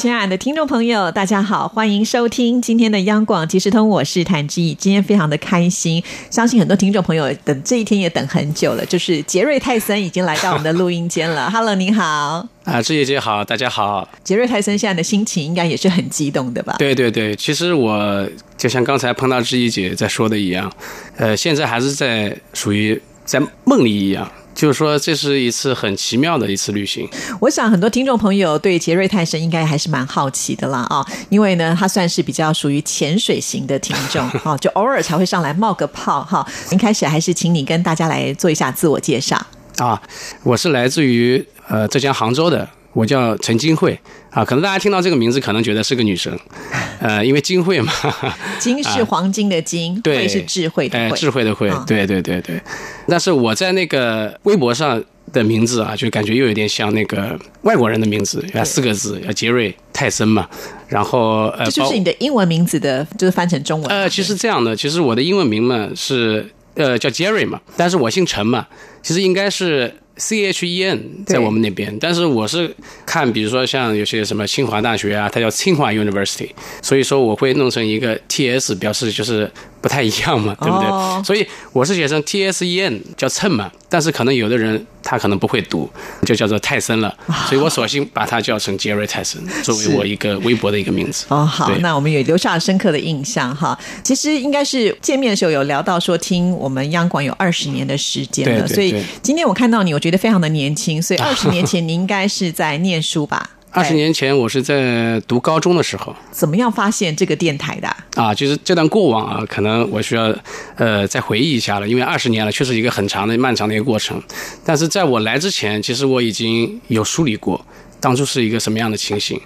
亲爱的听众朋友，大家好，欢迎收听今天的央广即时通，我是谭志毅。今天非常的开心，相信很多听众朋友等这一天也等很久了，就是杰瑞泰森已经来到我们的录音间了。Hello，您好。啊，志毅姐好，大家好。杰瑞泰森现在的心情应该也是很激动的吧？对对对，其实我就像刚才碰到志毅姐在说的一样，呃，现在还是在属于在梦里一样。就是说，这是一次很奇妙的一次旅行。我想很多听众朋友对杰瑞泰森应该还是蛮好奇的啦啊，因为呢，他算是比较属于潜水型的听众 啊，就偶尔才会上来冒个泡哈。一开始还是请你跟大家来做一下自我介绍啊，我是来自于呃浙江杭州的。我叫陈金慧啊，可能大家听到这个名字，可能觉得是个女生，呃，因为金慧嘛，金是黄金的金，慧是智慧的慧，智慧的慧，对对对对。但是我在那个微博上的名字啊，就感觉又有点像那个外国人的名字，要四个字，要杰瑞泰森嘛。然后呃，这就是你的英文名字的，就是翻成中文。呃，其实这样的，其实我的英文名嘛是呃叫杰瑞嘛，但是我姓陈嘛，其实应该是。C H E N 在我们那边，但是我是看，比如说像有些什么清华大学啊，它叫清华 University，所以说我会弄成一个 T S，表示就是不太一样嘛，对不对？所以我是写成 T S E N，叫称嘛。但是可能有的人他可能不会读，就叫做泰森了，所以我索性把它叫成杰瑞泰森，作为我一个微博的一个名字。哦，好，那我们也留下了深刻的印象哈。其实应该是见面的时候有聊到说，听我们央广有二十年的时间了，所以今天我看到你，我觉得非常的年轻，所以 二十年前你应该是在念书吧？二十年前，我是在读高中的时候。怎么样发现这个电台的？啊，就是这段过往啊，可能我需要呃再回忆一下了，因为二十年了，确实一个很长的、漫长的一个过程。但是在我来之前，其实我已经有梳理过当初是一个什么样的情形。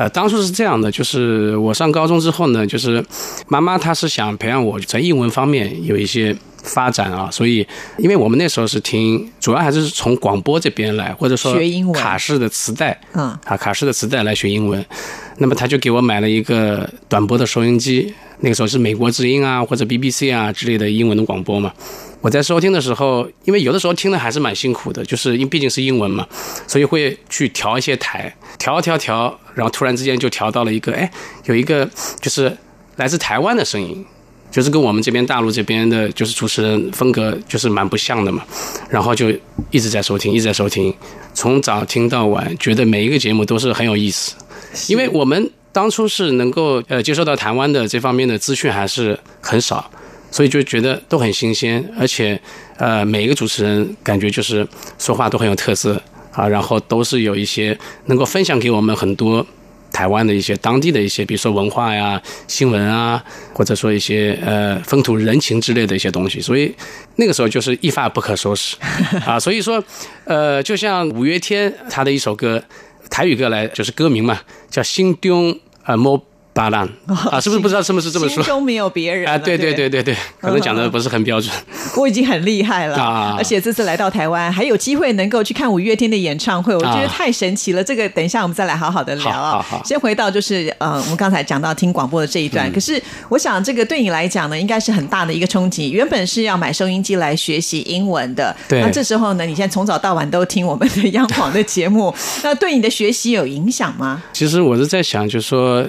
呃，当初是这样的，就是我上高中之后呢，就是妈妈她是想培养我在英文方面有一些。发展啊，所以因为我们那时候是听，主要还是从广播这边来，或者说学英文卡式的磁带，嗯，啊，卡式的磁带来学英文。那么他就给我买了一个短波的收音机，那个时候是美国之音啊，或者 BBC 啊之类的英文的广播嘛。我在收听的时候，因为有的时候听的还是蛮辛苦的，就是因毕竟是英文嘛，所以会去调一些台，调调调，然后突然之间就调到了一个，哎，有一个就是来自台湾的声音。就是跟我们这边大陆这边的，就是主持人风格就是蛮不像的嘛，然后就一直在收听，一直在收听，从早听到晚，觉得每一个节目都是很有意思。因为我们当初是能够呃接受到台湾的这方面的资讯还是很少，所以就觉得都很新鲜，而且呃每一个主持人感觉就是说话都很有特色啊，然后都是有一些能够分享给我们很多。台湾的一些当地的一些，比如说文化呀、新闻啊，或者说一些呃风土人情之类的一些东西，所以那个时候就是一发不可收拾啊。所以说，呃，就像五月天他的一首歌，台语歌来就是歌名嘛，叫《心中啊莫》。巴浪啊，是不是不知道是不是这么说？心中没有别人啊！对对对对对，可能讲的不是很标准。我已经很厉害了啊！而且这次来到台湾，还有机会能够去看五月天的演唱会，我觉得太神奇了。这个等一下我们再来好好的聊啊。先回到就是呃，我们刚才讲到听广播的这一段。可是我想这个对你来讲呢，应该是很大的一个冲击。原本是要买收音机来学习英文的，那这时候呢，你现在从早到晚都听我们的央广的节目，那对你的学习有影响吗？其实我是在想，就是说。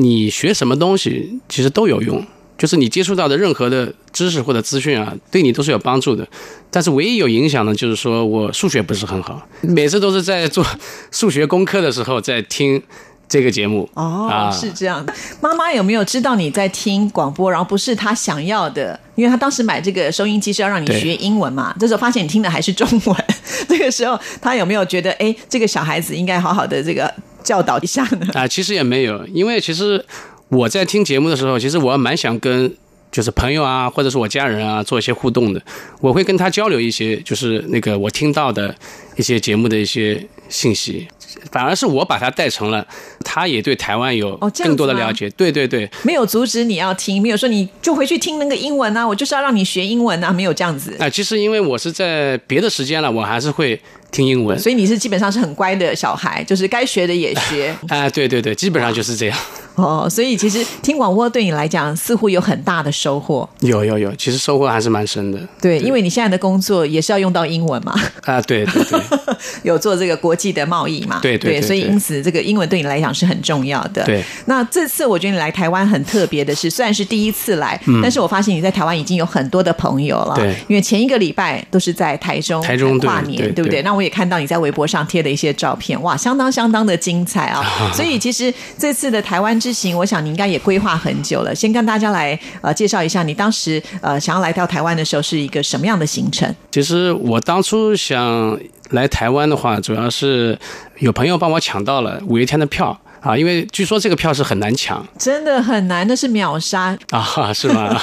你学什么东西其实都有用，就是你接触到的任何的知识或者资讯啊，对你都是有帮助的。但是唯一有影响的，就是说我数学不是很好，每次都是在做数学功课的时候在听这个节目。哦，是这样的。妈妈有没有知道你在听广播，然后不是她想要的？因为她当时买这个收音机是要让你学英文嘛。这时候发现你听的还是中文，这个时候她有没有觉得，哎，这个小孩子应该好好的这个？教导一下呢？啊，其实也没有，因为其实我在听节目的时候，其实我蛮想跟就是朋友啊，或者是我家人啊做一些互动的。我会跟他交流一些，就是那个我听到的一些节目的一些信息。反而是我把他带成了，他也对台湾有更多的了解。对对对，没有阻止你要听，没有说你就回去听那个英文啊，我就是要让你学英文啊，没有这样子。啊，其实因为我是在别的时间了，我还是会。听英文，所以你是基本上是很乖的小孩，就是该学的也学。啊，对对对，基本上就是这样。哦，所以其实听广播对你来讲似乎有很大的收获。有有有，其实收获还是蛮深的。对，因为你现在的工作也是要用到英文嘛。啊，对对对，有做这个国际的贸易嘛。对对，所以因此这个英文对你来讲是很重要的。对。那这次我觉得你来台湾很特别的是，虽然是第一次来，但是我发现你在台湾已经有很多的朋友了。对。因为前一个礼拜都是在台中台中跨年，对不对？那我也看到你在微博。博上贴的一些照片，哇，相当相当的精彩啊！所以其实这次的台湾之行，我想你应该也规划很久了。先跟大家来呃介绍一下，你当时呃想要来到台湾的时候是一个什么样的行程？其实我当初想来台湾的话，主要是有朋友帮我抢到了五月天的票。啊，因为据说这个票是很难抢，真的很难，那是秒杀啊，是吗？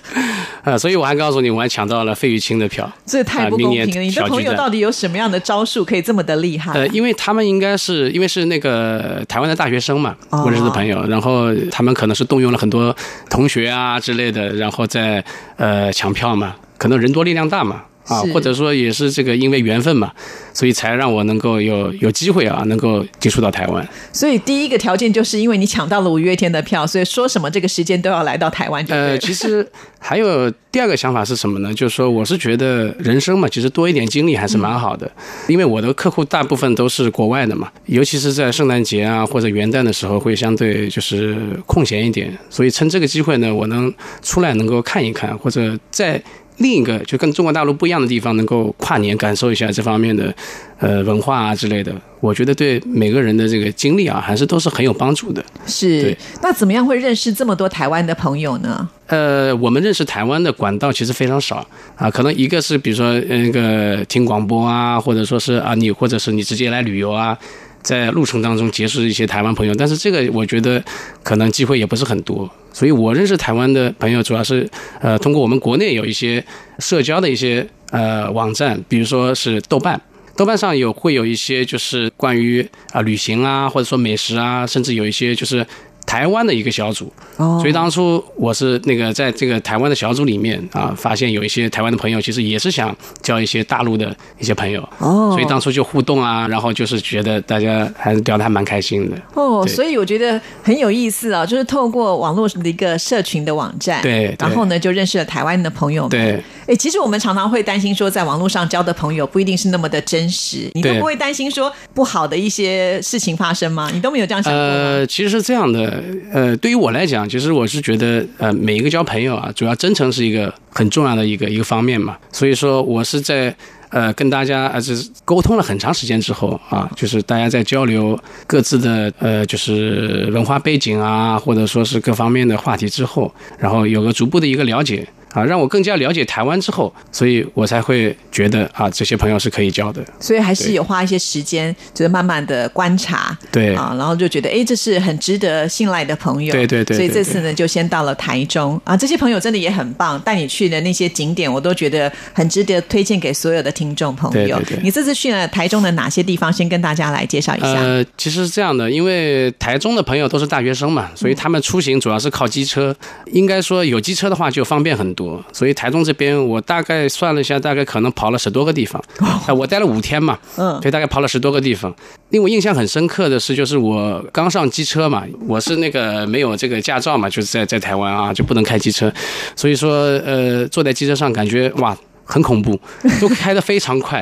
啊，所以我还告诉你，我还抢到了费玉清的票，这太不公平了。你的朋友到底有什么样的招数可以这么的厉害？呃，因为他们应该是因为是那个台湾的大学生嘛，我认识的朋友，然后他们可能是动用了很多同学啊之类的，然后在呃抢票嘛，可能人多力量大嘛。啊，或者说也是这个因为缘分嘛，所以才让我能够有有机会啊，能够接触到台湾。所以第一个条件就是因为你抢到了五月天的票，所以说什么这个时间都要来到台湾。呃，其实还有第二个想法是什么呢？就是说，我是觉得人生嘛，其实多一点经历还是蛮好的。因为我的客户大部分都是国外的嘛，尤其是在圣诞节啊或者元旦的时候会相对就是空闲一点，所以趁这个机会呢，我能出来能够看一看，或者在。另一个就跟中国大陆不一样的地方，能够跨年感受一下这方面的，呃，文化啊之类的，我觉得对每个人的这个经历啊，还是都是很有帮助的。是，那怎么样会认识这么多台湾的朋友呢？呃，我们认识台湾的管道其实非常少啊，可能一个是比如说那个听广播啊，或者说是啊你，或者是你直接来旅游啊。在路程当中结识一些台湾朋友，但是这个我觉得可能机会也不是很多，所以我认识台湾的朋友主要是呃通过我们国内有一些社交的一些呃网站，比如说是豆瓣，豆瓣上有会有一些就是关于啊旅行啊或者说美食啊，甚至有一些就是。台湾的一个小组，所以当初我是那个在这个台湾的小组里面啊，发现有一些台湾的朋友，其实也是想交一些大陆的一些朋友，哦，所以当初就互动啊，然后就是觉得大家还是聊得还蛮开心的。哦，所以我觉得很有意思啊，就是透过网络的一个社群的网站，对，然后呢就认识了台湾的朋友。对，哎，其实我们常常会担心说，在网络上交的朋友不一定是那么的真实，你都不会担心说不好的一些事情发生吗？你都没有这样想过吗？呃，其实是这样的。呃，对于我来讲，其实我是觉得，呃，每一个交朋友啊，主要真诚是一个很重要的一个一个方面嘛。所以说，我是在呃跟大家呃是沟通了很长时间之后啊，就是大家在交流各自的呃就是文化背景啊，或者说是各方面的话题之后，然后有个逐步的一个了解。啊，让我更加了解台湾之后，所以我才会觉得啊，这些朋友是可以交的。所以还是有花一些时间，就是慢慢的观察，对啊，然后就觉得哎，这是很值得信赖的朋友。对对对。所以这次呢，就先到了台中啊，这些朋友真的也很棒，带你去的那些景点，我都觉得很值得推荐给所有的听众朋友。你这次去了台中的哪些地方？先跟大家来介绍一下。呃，其实是这样的，因为台中的朋友都是大学生嘛，所以他们出行主要是靠机车。应该说有机车的话就方便很多，所以台中。这边我大概算了一下，大概可能跑了十多个地方。啊，我待了五天嘛，嗯，所以大概跑了十多个地方。令我印象很深刻的是，就是我刚上机车嘛，我是那个没有这个驾照嘛，就是在在台湾啊，就不能开机车。所以说，呃，坐在机车上感觉哇，很恐怖，都开得非常快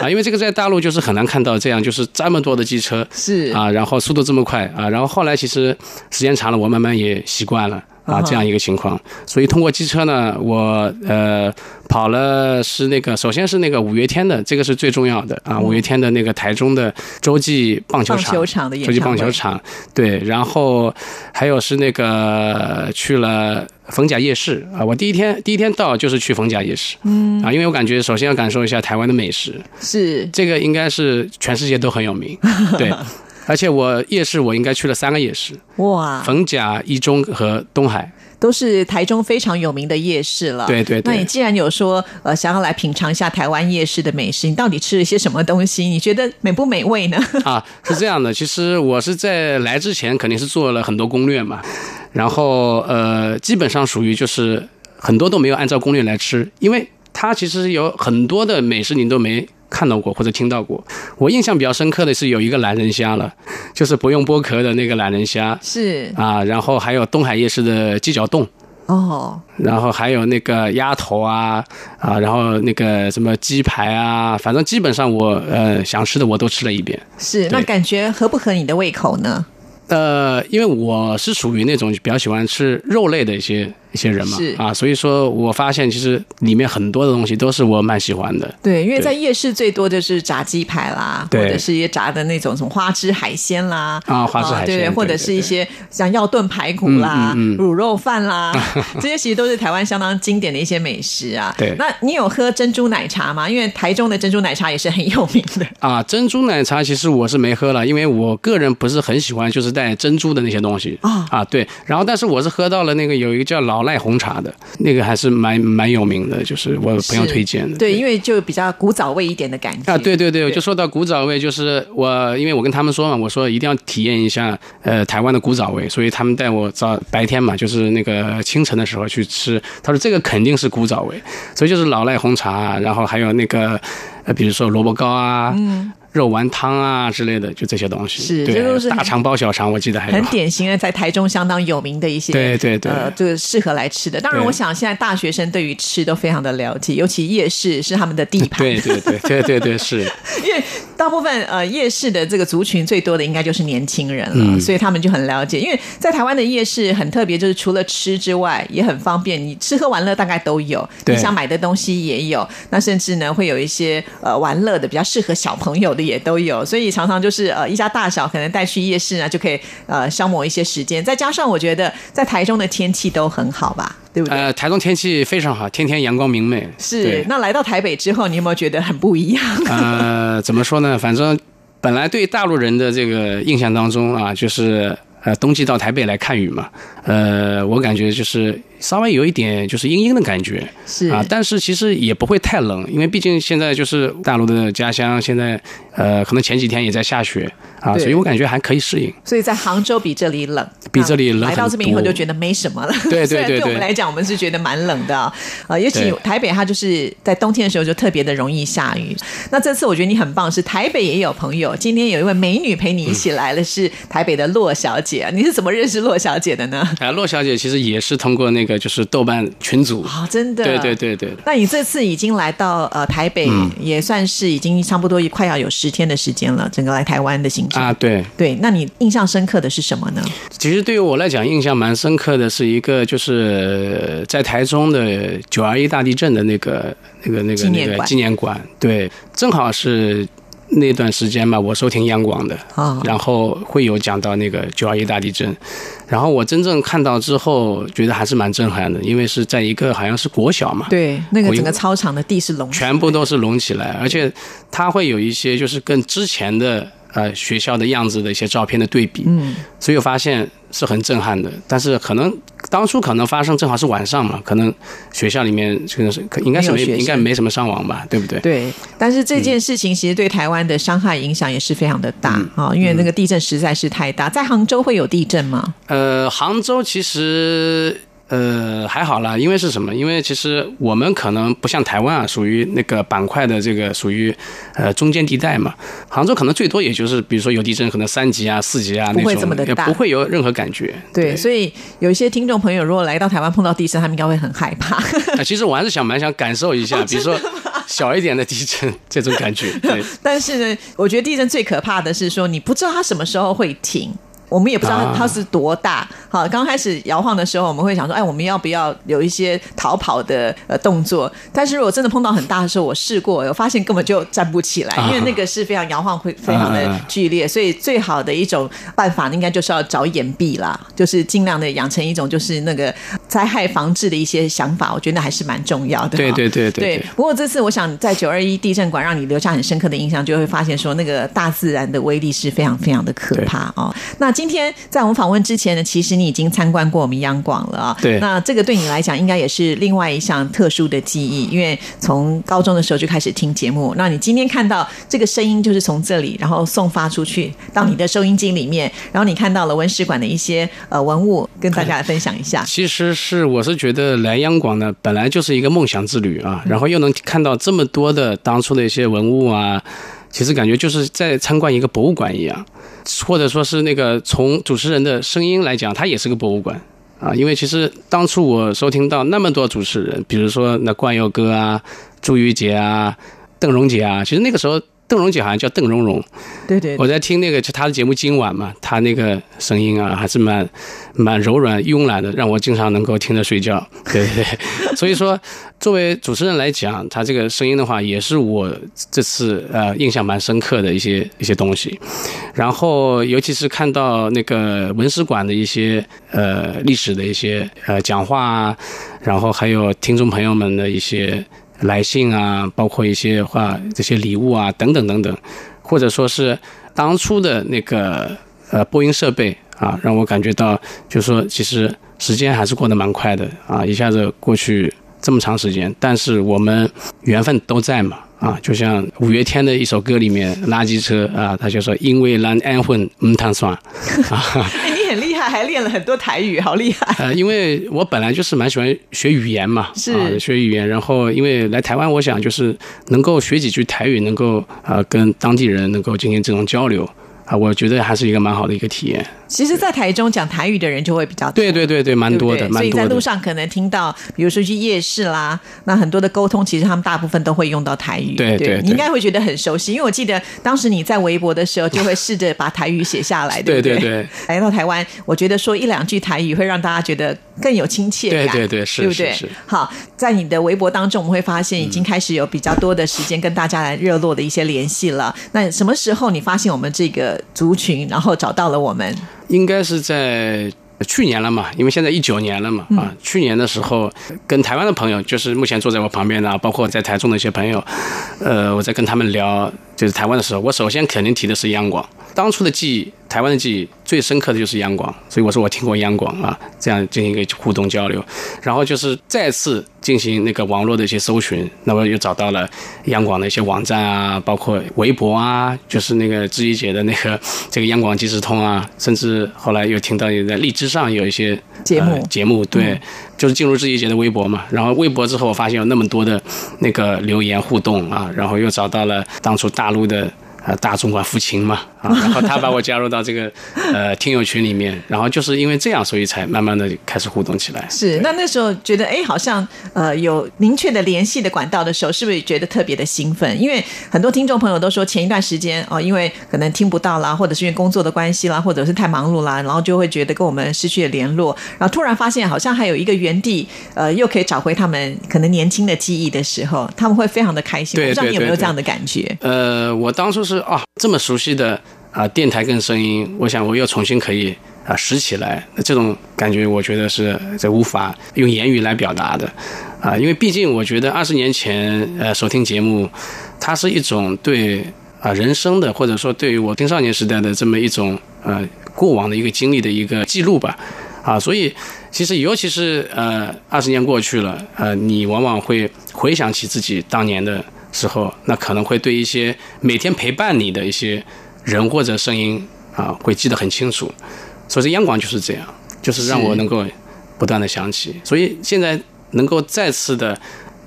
啊，因为这个在大陆就是很难看到这样，就是这么多的机车是啊，然后速度这么快啊，然后后来其实时间长了，我慢慢也习惯了。啊，这样一个情况，所以通过机车呢，我呃跑了是那个，首先是那个五月天的，这个是最重要的啊，五月天的那个台中的洲际棒球场，洲际棒球场，对，然后还有是那个去了逢甲夜市啊，我第一天第一天到就是去逢甲夜市，嗯，啊，因为我感觉首先要感受一下台湾的美食，是。这个应该是全世界都很有名，对。而且我夜市我应该去了三个夜市，哇！逢甲、一中和东海都是台中非常有名的夜市了。对对。那你既然有说呃想要来品尝一下台湾夜市的美食，你到底吃了些什么东西？你觉得美不美味呢？啊，是这样的，其实我是在来之前肯定是做了很多攻略嘛，然后呃，基本上属于就是很多都没有按照攻略来吃，因为它其实有很多的美食你都没。看到过或者听到过，我印象比较深刻的是有一个懒人虾了，就是不用剥壳的那个懒人虾，是啊，然后还有东海夜市的鸡脚冻，哦，然后还有那个鸭头啊啊，然后那个什么鸡排啊，反正基本上我呃想吃的我都吃了一遍。是，那感觉合不合你的胃口呢？呃，因为我是属于那种比较喜欢吃肉类的一些。一些人嘛，啊，所以说我发现其实里面很多的东西都是我蛮喜欢的。对，因为在夜市最多就是炸鸡排啦，或者是一些炸的那种什么花枝海鲜啦，啊，花枝海鲜，对，或者是一些像药炖排骨啦、卤肉饭啦，这些其实都是台湾相当经典的一些美食啊。对，那你有喝珍珠奶茶吗？因为台中的珍珠奶茶也是很有名的。啊，珍珠奶茶其实我是没喝了，因为我个人不是很喜欢就是带珍珠的那些东西啊啊，对，然后但是我是喝到了那个有一个叫老赖红茶的。那个还是蛮蛮有名的，就是我朋友推荐的。对，因为就比较古早味一点的感觉啊。对对对，就说到古早味，就是我因为我跟他们说嘛，我说一定要体验一下呃台湾的古早味，所以他们带我早白天嘛，就是那个清晨的时候去吃。他说这个肯定是古早味，所以就是老赖红茶，然后还有那个呃，比如说萝卜糕啊。嗯。肉丸汤啊之类的，就这些东西，是这都是大肠包小肠，我记得还很典型的，在台中相当有名的一些，对对对，呃，就是适合来吃的。当然，我想现在大学生对于吃都非常的了解，尤其夜市是他们的地盘，对对对对对对，是。因为大部分呃夜市的这个族群最多的应该就是年轻人了，所以他们就很了解。因为在台湾的夜市很特别，就是除了吃之外，也很方便，你吃喝玩乐大概都有，你想买的东西也有，那甚至呢会有一些呃玩乐的比较适合小朋友的也都有，所以。常常就是呃一家大小可能带去夜市呢，就可以呃消磨一些时间。再加上我觉得在台中的天气都很好吧，对不对？呃，台东天气非常好，天天阳光明媚。是。那来到台北之后，你有没有觉得很不一样？呃，怎么说呢？反正本来对大陆人的这个印象当中啊，就是呃冬季到台北来看雨嘛。呃，我感觉就是稍微有一点就是阴阴的感觉，是啊，但是其实也不会太冷，因为毕竟现在就是大陆的家乡，现在呃，可能前几天也在下雪啊，所以我感觉还可以适应。所以在杭州比这里冷，比这里冷。来到这边以后就觉得没什么了。对对对，对 我们来讲，我们是觉得蛮冷的啊，尤其台北，它就是在冬天的时候就特别的容易下雨。那这次我觉得你很棒，是台北也有朋友，今天有一位美女陪你一起来了，是台北的骆小姐。你是怎么认识骆小姐的呢？哎，骆小姐其实也是通过那个就是豆瓣群组啊，真的，对对对对。那你这次已经来到呃台北，也算是已经差不多快要有十天的时间了，整个来台湾的行程啊，对对。那你印象深刻的是什么呢？其实对于我来讲，印象蛮深刻的是一个就是在台中的九二一大地震的那个那个那个那个纪念馆，对，正好是。那段时间嘛，我收听央广的，啊。然后会有讲到那个九二一大地震，然后我真正看到之后，觉得还是蛮震撼的，因为是在一个好像是国小嘛，对，那个整个操场的地是隆，全部都是隆起来，而且它会有一些就是跟之前的。呃，学校的样子的一些照片的对比，嗯，所以我发现是很震撼的。但是可能当初可能发生正好是晚上嘛，可能学校里面可能是应该是没应该没什么伤亡吧，对不对？对。但是这件事情其实对台湾的伤害影响也是非常的大啊，因为那个地震实在是太大。在杭州会有地震吗？呃，杭州其实。呃，还好啦，因为是什么？因为其实我们可能不像台湾啊，属于那个板块的这个属于呃中间地带嘛。杭州可能最多也就是，比如说有地震，可能三级啊、四级啊那种，也不会有任何感觉。对，所以有一些听众朋友如果来到台湾碰到地震，他们应该会很害怕。其实我还是想蛮想感受一下，比如说小一点的地震这种感觉。对，但是呢，我觉得地震最可怕的是说，你不知道它什么时候会停。我们也不知道它是多大。好，刚开始摇晃的时候，我们会想说，哎，我们要不要有一些逃跑的呃动作？但是如果真的碰到很大的时候，我试过，我发现根本就站不起来，因为那个是非常摇晃，会非常的剧烈。所以最好的一种办法，应该就是要找掩蔽啦，就是尽量的养成一种就是那个灾害防治的一些想法。我觉得还是蛮重要的。对对对对。不过这次我想在九二一地震馆让你留下很深刻的印象，就会发现说那个大自然的威力是非常非常的可怕哦。那今天在我们访问之前呢，其实你已经参观过我们央广了啊。对。那这个对你来讲，应该也是另外一项特殊的记忆，因为从高中的时候就开始听节目。那你今天看到这个声音，就是从这里，然后送发出去到你的收音机里面，然后你看到了文史馆的一些呃文物，跟大家来分享一下。其实是我是觉得来央广呢，本来就是一个梦想之旅啊，然后又能看到这么多的当初的一些文物啊，其实感觉就是在参观一个博物馆一样，或者说是那个从主持人的声音来讲，它也是个博物馆啊。因为其实当初我收听到那么多主持人，比如说那冠佑哥啊、朱玉杰啊、邓荣杰啊，其实那个时候。邓荣姐好像叫邓荣荣，对对，我在听那个就她的节目今晚嘛，她那个声音啊还是蛮蛮柔软慵懒的，让我经常能够听着睡觉。对对对，所以说作为主持人来讲，她这个声音的话，也是我这次呃印象蛮深刻的一些一些东西。然后尤其是看到那个文史馆的一些呃历史的一些呃讲话啊，然后还有听众朋友们的一些。来信啊，包括一些话，这些礼物啊，等等等等，或者说是当初的那个呃播音设备啊，让我感觉到，就是说，其实时间还是过得蛮快的啊，一下子过去这么长时间，但是我们缘分都在嘛啊，就像五月天的一首歌里面《垃圾车》啊，他就说因为蓝安混唔谈算啊。很厉害，还练了很多台语，好厉害！呃，因为我本来就是蛮喜欢学语言嘛，是学语言。然后因为来台湾，我想就是能够学几句台语，能够啊跟当地人能够进行这种交流。啊，我觉得还是一个蛮好的一个体验。其实，在台中讲台语的人就会比较多，对对对对，蛮多的，所以在路上可能听到，比如说去夜市啦，那很多的沟通，其实他们大部分都会用到台语。对对，你应该会觉得很熟悉，因为我记得当时你在微博的时候，就会试着把台语写下来。对对对，来到台湾，我觉得说一两句台语会让大家觉得更有亲切感。对对对，是，对不对？好，在你的微博当中，我们会发现已经开始有比较多的时间跟大家来热络的一些联系了。那什么时候你发现我们这个族群？然后找到了我们，应该是在去年了嘛，因为现在一九年了嘛，啊，去年的时候跟台湾的朋友，就是目前坐在我旁边的，包括在台中的一些朋友，呃，我在跟他们聊，就是台湾的时候，我首先肯定提的是央广，当初的记忆。台湾的记忆最深刻的就是央广，所以我说我听过央广啊，这样进行一个互动交流，然后就是再次进行那个网络的一些搜寻，那么又找到了央广的一些网站啊，包括微博啊，就是那个知怡姐的那个这个央广即时通啊，甚至后来又听到也在荔枝上有一些节目节目，对，就是进入知怡姐的微博嘛，然后微博之后我发现有那么多的那个留言互动啊，然后又找到了当初大陆的。啊，大总管父亲嘛，啊，然后他把我加入到这个呃听友群里面，然后就是因为这样，所以才慢慢的开始互动起来。是，那那时候觉得，哎，好像呃有明确的联系的管道的时候，是不是觉得特别的兴奋？因为很多听众朋友都说，前一段时间哦，因为可能听不到啦，或者是因为工作的关系啦，或者是太忙碌啦，然后就会觉得跟我们失去了联络，然后突然发现好像还有一个原地，呃，又可以找回他们可能年轻的记忆的时候，他们会非常的开心。我不知道你有没有这样的感觉？呃，我当初是。啊，这么熟悉的啊，电台跟声音，我想我又重新可以啊拾起来，那这种感觉，我觉得是这无法用言语来表达的啊，因为毕竟我觉得二十年前呃收听节目，它是一种对啊人生的，或者说对于我青少年时代的这么一种呃过往的一个经历的一个记录吧，啊，所以其实尤其是呃二十年过去了，呃，你往往会回想起自己当年的。时候，那可能会对一些每天陪伴你的一些人或者声音啊，会记得很清楚。所以央广就是这样，就是让我能够不断的想起。所以现在能够再次的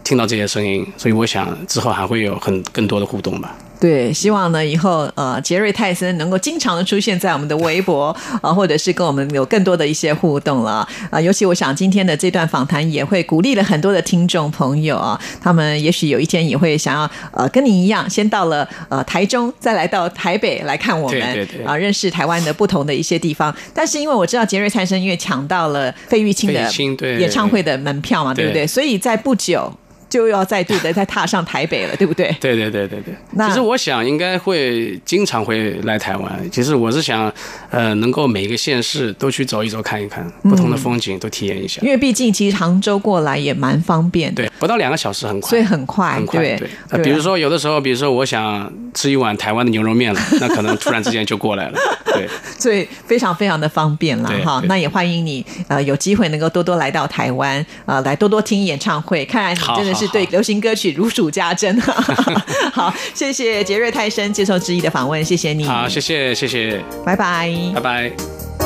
听到这些声音，所以我想之后还会有很更多的互动吧。对，希望呢以后呃杰瑞泰森能够经常的出现在我们的微博啊，或者是跟我们有更多的一些互动了啊。尤其我想今天的这段访谈也会鼓励了很多的听众朋友啊，他们也许有一天也会想要呃跟你一样，先到了呃台中，再来到台北来看我们啊，认识台湾的不同的一些地方。但是因为我知道杰瑞泰森因为抢到了费玉清的演唱会的门票嘛，对不对？所以在不久。就要再度的再踏上台北了，对不对？对对对对对。其实我想应该会经常会来台湾。其实我是想，呃，能够每一个县市都去走一走、看一看，不同的风景都体验一下。因为毕竟其实杭州过来也蛮方便，对，不到两个小时很快，所以很快，很快。对，比如说有的时候，比如说我想吃一碗台湾的牛肉面了，那可能突然之间就过来了。对，所以非常非常的方便了哈。那也欢迎你呃有机会能够多多来到台湾呃，来多多听演唱会，看来你真的。是对流行歌曲如数家珍。好，谢谢杰瑞泰森接受知意的访问，谢谢你。好，谢谢，谢谢，拜拜，拜拜。